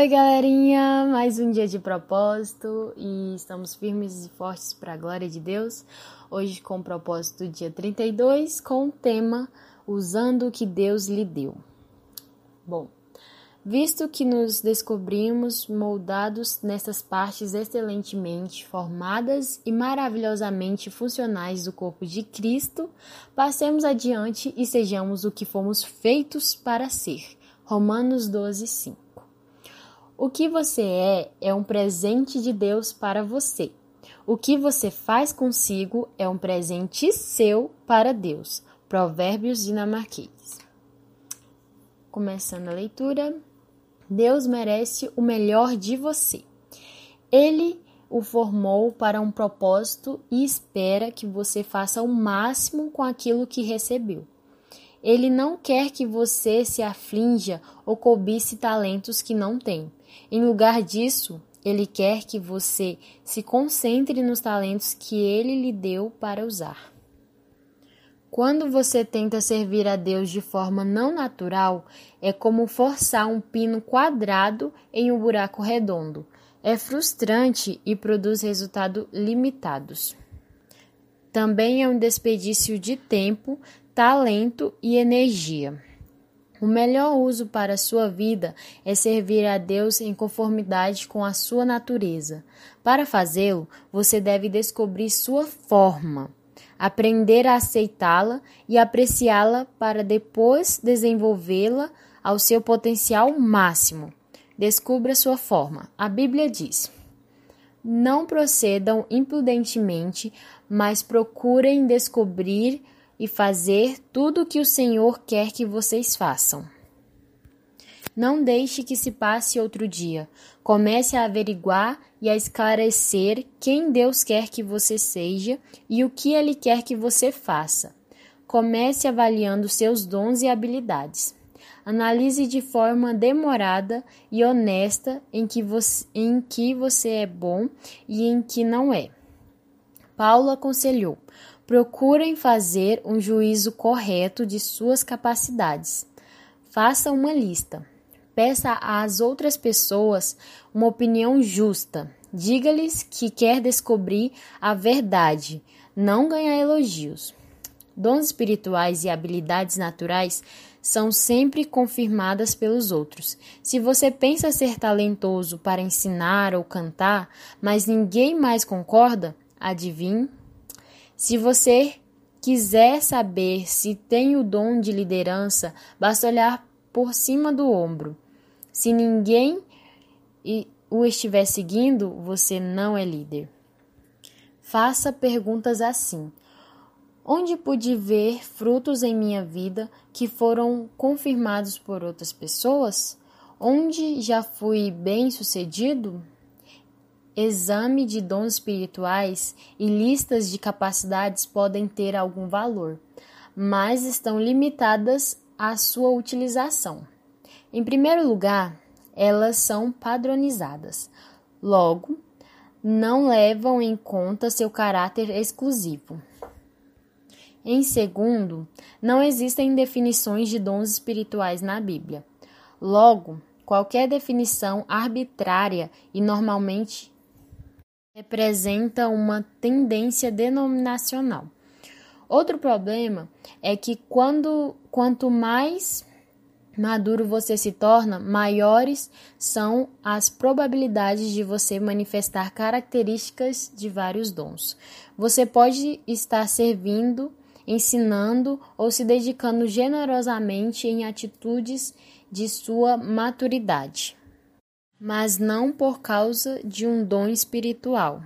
Oi, galerinha! Mais um dia de propósito e estamos firmes e fortes para a glória de Deus. Hoje, com o propósito, dia 32, com o tema Usando o que Deus lhe deu. Bom, visto que nos descobrimos moldados nessas partes excelentemente formadas e maravilhosamente funcionais do corpo de Cristo, passemos adiante e sejamos o que fomos feitos para ser. Romanos 12, 5. O que você é é um presente de Deus para você. O que você faz consigo é um presente seu para Deus. Provérbios dinamarquês. Começando a leitura. Deus merece o melhor de você. Ele o formou para um propósito e espera que você faça o máximo com aquilo que recebeu. Ele não quer que você se aflinja ou cobice talentos que não tem. Em lugar disso, ele quer que você se concentre nos talentos que ele lhe deu para usar. Quando você tenta servir a Deus de forma não natural, é como forçar um pino quadrado em um buraco redondo. É frustrante e produz resultados limitados. Também é um desperdício de tempo, talento e energia. O melhor uso para a sua vida é servir a Deus em conformidade com a sua natureza. Para fazê-lo, você deve descobrir sua forma, aprender a aceitá-la e apreciá-la para depois desenvolvê-la ao seu potencial máximo. Descubra sua forma. A Bíblia diz: Não procedam imprudentemente, mas procurem descobrir e fazer tudo o que o Senhor quer que vocês façam. Não deixe que se passe outro dia. Comece a averiguar e a esclarecer quem Deus quer que você seja e o que Ele quer que você faça. Comece avaliando seus dons e habilidades. Analise de forma demorada e honesta em que você, em que você é bom e em que não é. Paulo aconselhou: Procurem fazer um juízo correto de suas capacidades. Faça uma lista. Peça às outras pessoas uma opinião justa. Diga-lhes que quer descobrir a verdade, não ganhar elogios. Dons espirituais e habilidades naturais são sempre confirmadas pelos outros. Se você pensa ser talentoso para ensinar ou cantar, mas ninguém mais concorda, adivinhe se você quiser saber se tem o dom de liderança, basta olhar por cima do ombro. Se ninguém o estiver seguindo, você não é líder. Faça perguntas assim: Onde pude ver frutos em minha vida que foram confirmados por outras pessoas? Onde já fui bem sucedido? Exame de dons espirituais e listas de capacidades podem ter algum valor, mas estão limitadas à sua utilização. Em primeiro lugar, elas são padronizadas. Logo, não levam em conta seu caráter exclusivo. Em segundo, não existem definições de dons espirituais na Bíblia. Logo, qualquer definição arbitrária e normalmente representa uma tendência denominacional. Outro problema é que quando quanto mais maduro você se torna, maiores são as probabilidades de você manifestar características de vários dons. Você pode estar servindo, ensinando ou se dedicando generosamente em atitudes de sua maturidade mas não por causa de um dom espiritual.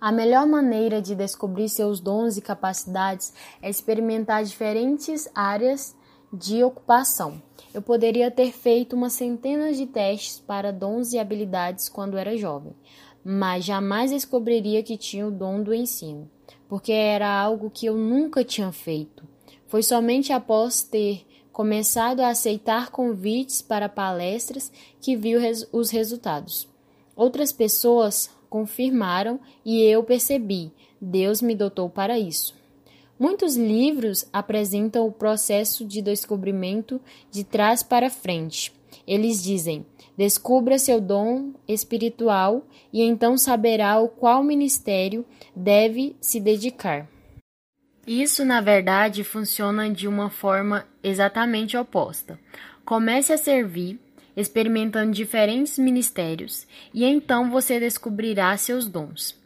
A melhor maneira de descobrir seus dons e capacidades é experimentar diferentes áreas de ocupação. Eu poderia ter feito uma centena de testes para dons e habilidades quando era jovem, mas jamais descobriria que tinha o dom do ensino, porque era algo que eu nunca tinha feito. Foi somente após ter começado a aceitar convites para palestras que viu res os resultados. Outras pessoas confirmaram e eu percebi, Deus me dotou para isso. Muitos livros apresentam o processo de descobrimento de trás para frente. Eles dizem: Descubra seu dom espiritual e então saberá o qual ministério deve se dedicar. Isso, na verdade, funciona de uma forma exatamente oposta. Comece a servir, experimentando diferentes ministérios, e então você descobrirá seus dons.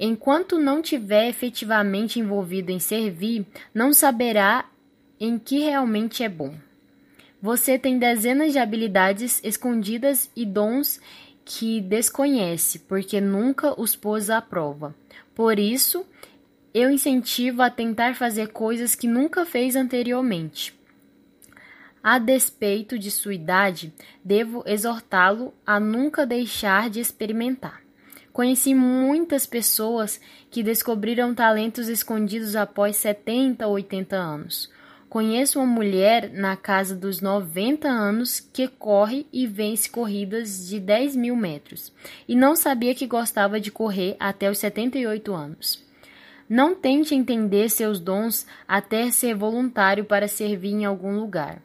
Enquanto não tiver efetivamente envolvido em servir, não saberá em que realmente é bom. Você tem dezenas de habilidades escondidas e dons que desconhece, porque nunca os pôs à prova. Por isso, eu incentivo a tentar fazer coisas que nunca fez anteriormente. A despeito de sua idade, devo exortá-lo a nunca deixar de experimentar. Conheci muitas pessoas que descobriram talentos escondidos após 70 ou 80 anos. Conheço uma mulher na casa dos 90 anos que corre e vence corridas de 10 mil metros e não sabia que gostava de correr até os 78 anos. Não tente entender seus dons até ser voluntário para servir em algum lugar.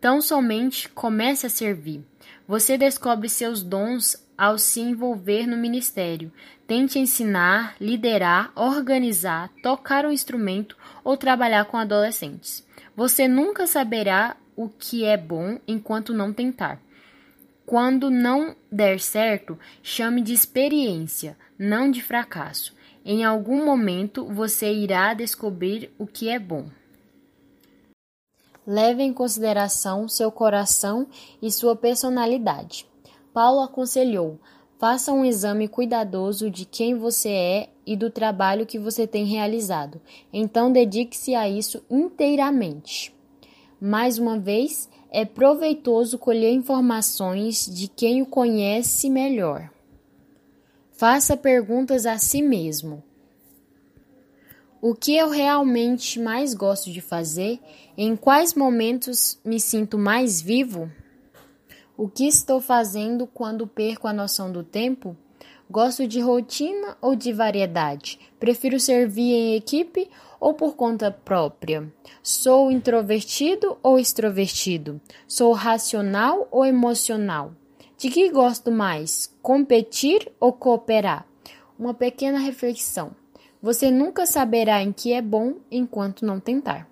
Tão somente comece a servir. Você descobre seus dons ao se envolver no ministério. Tente ensinar, liderar, organizar, tocar um instrumento ou trabalhar com adolescentes. Você nunca saberá o que é bom enquanto não tentar. Quando não der certo, chame de experiência, não de fracasso. Em algum momento você irá descobrir o que é bom. Leve em consideração seu coração e sua personalidade. Paulo aconselhou: faça um exame cuidadoso de quem você é e do trabalho que você tem realizado. Então dedique-se a isso inteiramente. Mais uma vez, é proveitoso colher informações de quem o conhece melhor. Faça perguntas a si mesmo. O que eu realmente mais gosto de fazer? Em quais momentos me sinto mais vivo? O que estou fazendo quando perco a noção do tempo? Gosto de rotina ou de variedade? Prefiro servir em equipe ou por conta própria? Sou introvertido ou extrovertido? Sou racional ou emocional? De que gosto mais? Competir ou cooperar? Uma pequena reflexão. Você nunca saberá em que é bom enquanto não tentar.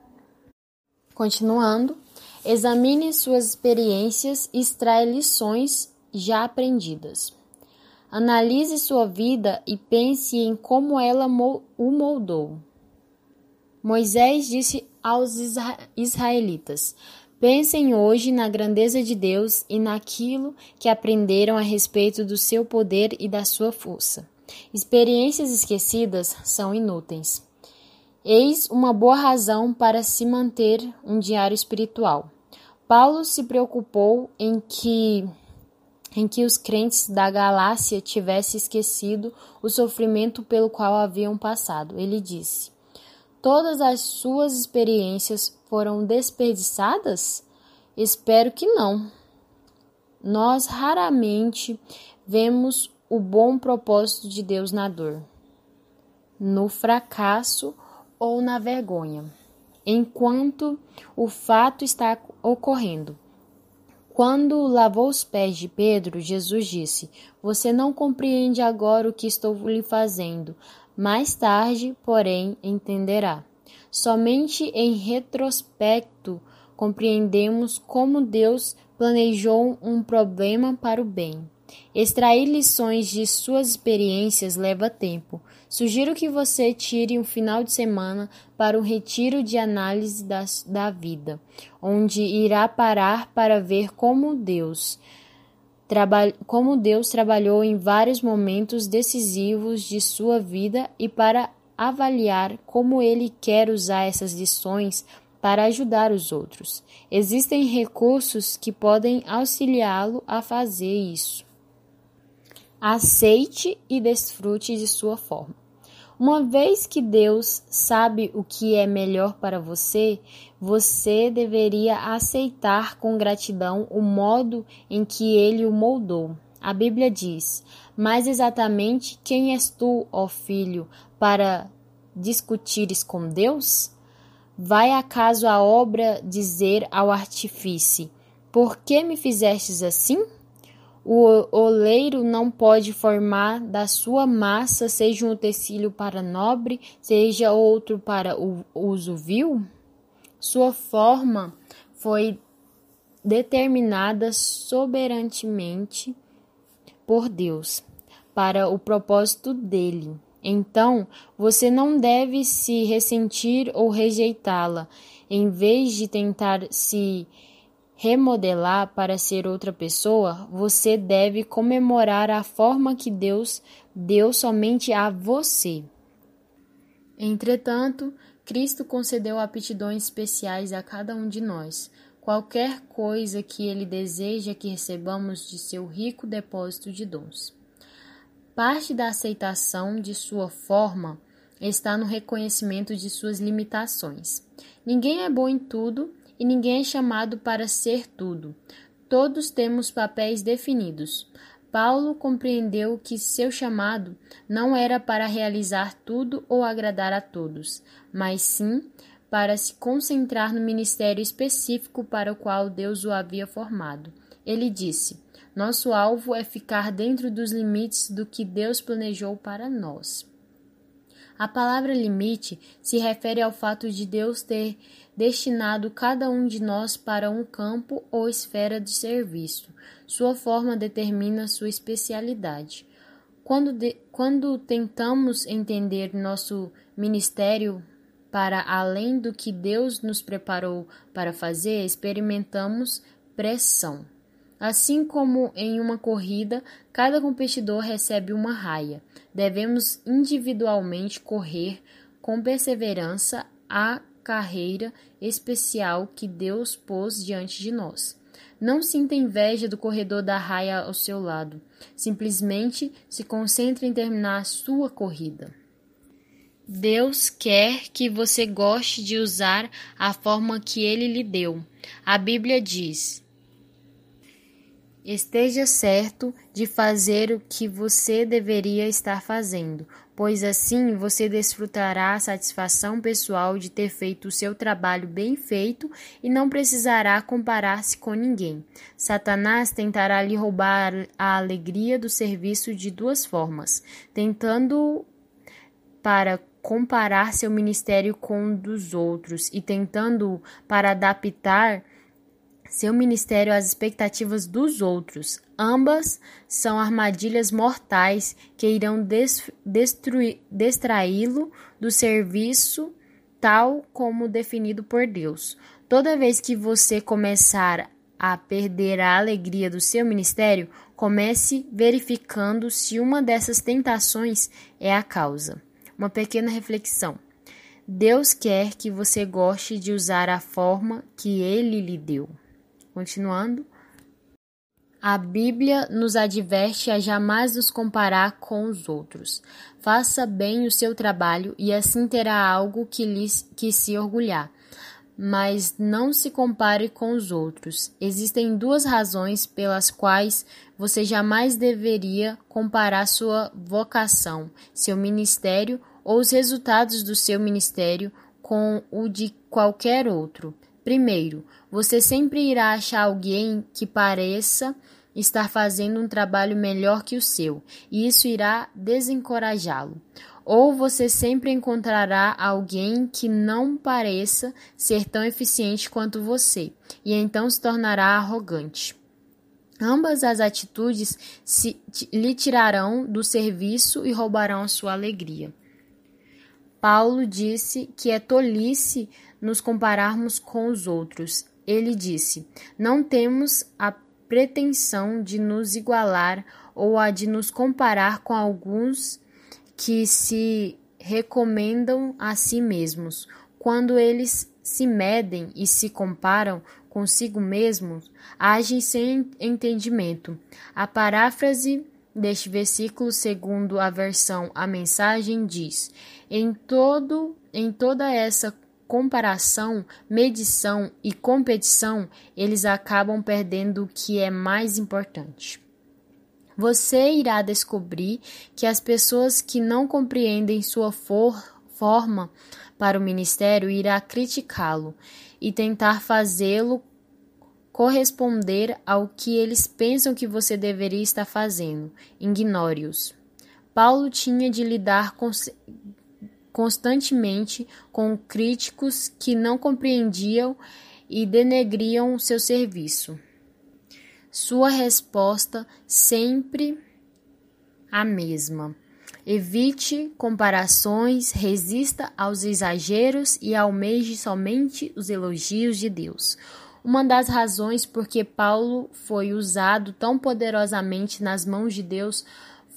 Continuando, examine suas experiências e extraia lições já aprendidas. Analise sua vida e pense em como ela o moldou. Moisés disse aos israelitas: Pensem hoje na grandeza de Deus e naquilo que aprenderam a respeito do seu poder e da sua força. Experiências esquecidas são inúteis. Eis uma boa razão para se manter um diário espiritual. Paulo se preocupou em que em que os crentes da Galácia tivessem esquecido o sofrimento pelo qual haviam passado. Ele disse: Todas as suas experiências foram desperdiçadas? Espero que não. Nós raramente vemos o bom propósito de Deus na dor, no fracasso ou na vergonha, enquanto o fato está ocorrendo. Quando lavou os pés de Pedro, Jesus disse: Você não compreende agora o que estou lhe fazendo. Mais tarde, porém, entenderá. Somente em retrospecto compreendemos como Deus planejou um problema para o bem. Extrair lições de suas experiências leva tempo. Sugiro que você tire um final de semana para um retiro de análise da, da vida, onde irá parar para ver como Deus como Deus trabalhou em vários momentos decisivos de sua vida e para avaliar como ele quer usar essas lições para ajudar os outros. Existem recursos que podem auxiliá-lo a fazer isso. Aceite e desfrute de sua forma. Uma vez que Deus sabe o que é melhor para você, você deveria aceitar com gratidão o modo em que ele o moldou. A Bíblia diz: Mas exatamente quem és tu, ó filho, para discutires com Deus? Vai acaso a obra dizer ao artífice: Por que me fizestes assim? O oleiro não pode formar da sua massa, seja um utensílio para nobre, seja outro para o uso vil? Sua forma foi determinada soberanamente por Deus para o propósito dele. Então, você não deve se ressentir ou rejeitá-la, em vez de tentar se remodelar para ser outra pessoa, você deve comemorar a forma que Deus deu somente a você. Entretanto, Cristo concedeu aptidões especiais a cada um de nós. Qualquer coisa que ele deseja que recebamos de seu rico depósito de dons. Parte da aceitação de sua forma está no reconhecimento de suas limitações. Ninguém é bom em tudo e ninguém é chamado para ser tudo. Todos temos papéis definidos. Paulo compreendeu que seu chamado não era para realizar tudo ou agradar a todos, mas sim para se concentrar no ministério específico para o qual Deus o havia formado. Ele disse: Nosso alvo é ficar dentro dos limites do que Deus planejou para nós. A palavra limite se refere ao fato de Deus ter destinado cada um de nós para um campo ou esfera de serviço. Sua forma determina sua especialidade. Quando, de, quando tentamos entender nosso ministério para além do que Deus nos preparou para fazer, experimentamos pressão. Assim como em uma corrida, cada competidor recebe uma raia. Devemos individualmente correr com perseverança a carreira especial que Deus pôs diante de nós. Não sinta inveja do corredor da raia ao seu lado. Simplesmente se concentre em terminar a sua corrida. Deus quer que você goste de usar a forma que ele lhe deu. A Bíblia diz: Esteja certo de fazer o que você deveria estar fazendo, pois assim você desfrutará a satisfação pessoal de ter feito o seu trabalho bem feito e não precisará comparar-se com ninguém. Satanás tentará lhe roubar a alegria do serviço de duas formas, tentando para comparar seu ministério com o dos outros e tentando para adaptar seu ministério às expectativas dos outros. Ambas são armadilhas mortais que irão distraí-lo do serviço tal como definido por Deus. Toda vez que você começar a perder a alegria do seu ministério, comece verificando se uma dessas tentações é a causa. Uma pequena reflexão. Deus quer que você goste de usar a forma que ele lhe deu. Continuando. A Bíblia nos adverte a jamais nos comparar com os outros. Faça bem o seu trabalho e assim terá algo que, lhe, que se orgulhar. Mas não se compare com os outros. Existem duas razões pelas quais você jamais deveria comparar sua vocação, seu ministério ou os resultados do seu ministério com o de qualquer outro. Primeiro, você sempre irá achar alguém que pareça estar fazendo um trabalho melhor que o seu, e isso irá desencorajá-lo. Ou você sempre encontrará alguém que não pareça ser tão eficiente quanto você, e então se tornará arrogante. Ambas as atitudes se, lhe tirarão do serviço e roubarão a sua alegria. Paulo disse que é tolice nos compararmos com os outros. Ele disse: Não temos a pretensão de nos igualar ou a de nos comparar com alguns que se recomendam a si mesmos. Quando eles se medem e se comparam consigo mesmos, agem sem entendimento. A paráfrase deste versículo, segundo a versão A Mensagem, diz: Em todo em toda essa comparação, medição e competição, eles acabam perdendo o que é mais importante. Você irá descobrir que as pessoas que não compreendem sua for forma para o ministério irá criticá-lo e tentar fazê-lo corresponder ao que eles pensam que você deveria estar fazendo. Ignore-os. Paulo tinha de lidar constantemente com críticos que não compreendiam e denegriam seu serviço. Sua resposta sempre a mesma. Evite comparações, resista aos exageros e almeje somente os elogios de Deus. Uma das razões por que Paulo foi usado tão poderosamente nas mãos de Deus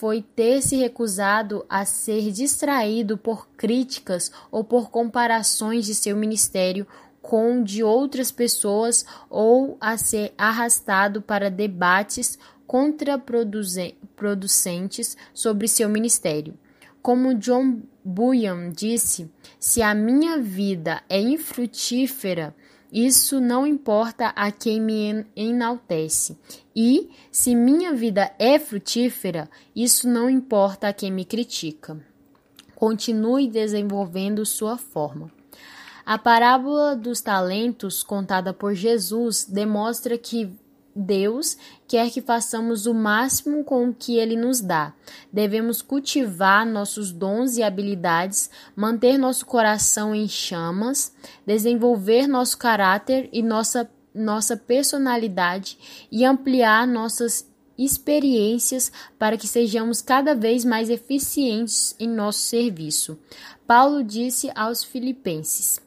foi ter se recusado a ser distraído por críticas ou por comparações de seu ministério com de outras pessoas ou a ser arrastado para debates contraproducentes sobre seu ministério. Como John Bunyan disse, se a minha vida é infrutífera, isso não importa a quem me enaltece. E, se minha vida é frutífera, isso não importa a quem me critica. Continue desenvolvendo sua forma. A parábola dos talentos, contada por Jesus, demonstra que Deus quer que façamos o máximo com o que Ele nos dá. Devemos cultivar nossos dons e habilidades, manter nosso coração em chamas, desenvolver nosso caráter e nossa, nossa personalidade e ampliar nossas experiências para que sejamos cada vez mais eficientes em nosso serviço. Paulo disse aos Filipenses.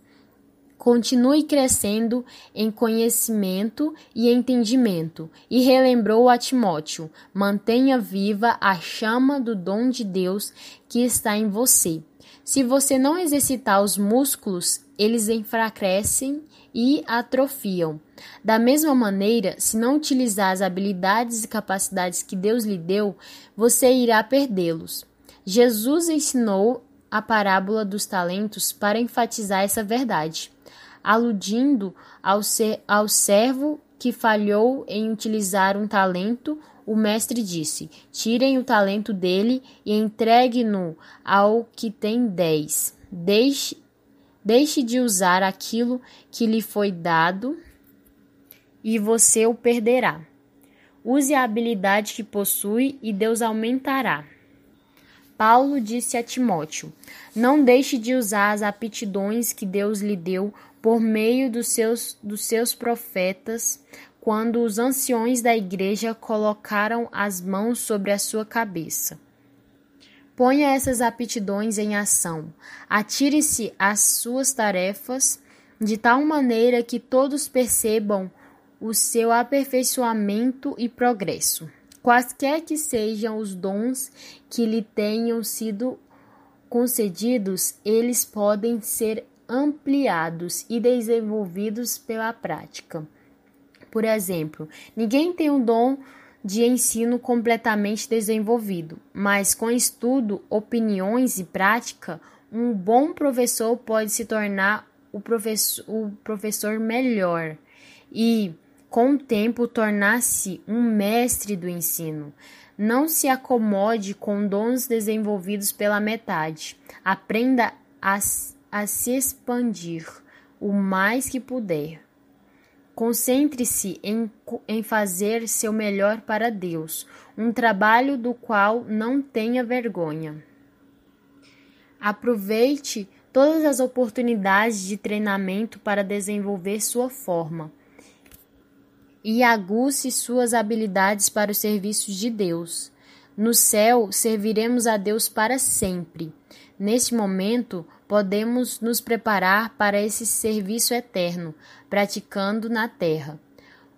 Continue crescendo em conhecimento e entendimento, e relembrou a Timóteo: mantenha viva a chama do dom de Deus que está em você. Se você não exercitar os músculos, eles enfraquecem e atrofiam. Da mesma maneira, se não utilizar as habilidades e capacidades que Deus lhe deu, você irá perdê-los. Jesus ensinou a parábola dos talentos para enfatizar essa verdade aludindo ao, ser, ao servo que falhou em utilizar um talento, o mestre disse: Tirem o talento dele e entregue-no ao que tem dez. Deixe, deixe de usar aquilo que lhe foi dado e você o perderá. Use a habilidade que possui e Deus aumentará. Paulo disse a Timóteo: Não deixe de usar as aptidões que Deus lhe deu por meio dos seus, dos seus profetas, quando os anciões da igreja colocaram as mãos sobre a sua cabeça. Ponha essas aptidões em ação. Atire-se às suas tarefas de tal maneira que todos percebam o seu aperfeiçoamento e progresso. Quaisquer que sejam os dons que lhe tenham sido concedidos, eles podem ser ampliados e desenvolvidos pela prática. Por exemplo, ninguém tem um dom de ensino completamente desenvolvido, mas com estudo, opiniões e prática, um bom professor pode se tornar o professor, o professor melhor e, com o tempo, tornar-se um mestre do ensino. Não se acomode com dons desenvolvidos pela metade. Aprenda a a se expandir o mais que puder. Concentre-se em, em fazer seu melhor para Deus, um trabalho do qual não tenha vergonha. Aproveite todas as oportunidades de treinamento para desenvolver sua forma e aguce suas habilidades para o serviço de Deus. No céu, serviremos a Deus para sempre. Neste momento, podemos nos preparar para esse serviço eterno, praticando na terra.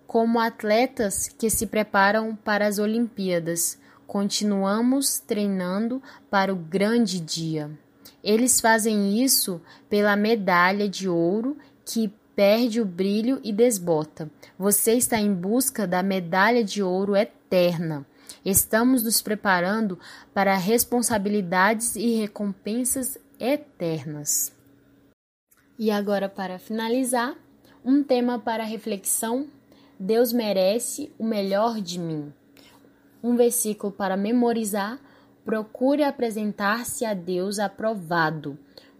Como atletas que se preparam para as Olimpíadas, continuamos treinando para o grande dia. Eles fazem isso pela medalha de ouro que perde o brilho e desbota. Você está em busca da medalha de ouro eterna. Estamos nos preparando para responsabilidades e recompensas eternas. E agora, para finalizar, um tema para reflexão: Deus merece o melhor de mim. Um versículo para memorizar: procure apresentar-se a Deus aprovado,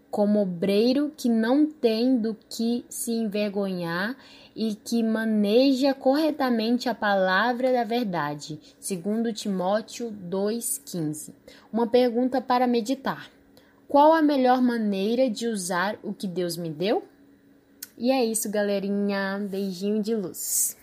como obreiro que não tem do que se envergonhar e que maneja corretamente a palavra da verdade, segundo Timóteo 2:15. Uma pergunta para meditar. Qual a melhor maneira de usar o que Deus me deu? E é isso, galerinha. Beijinho de luz.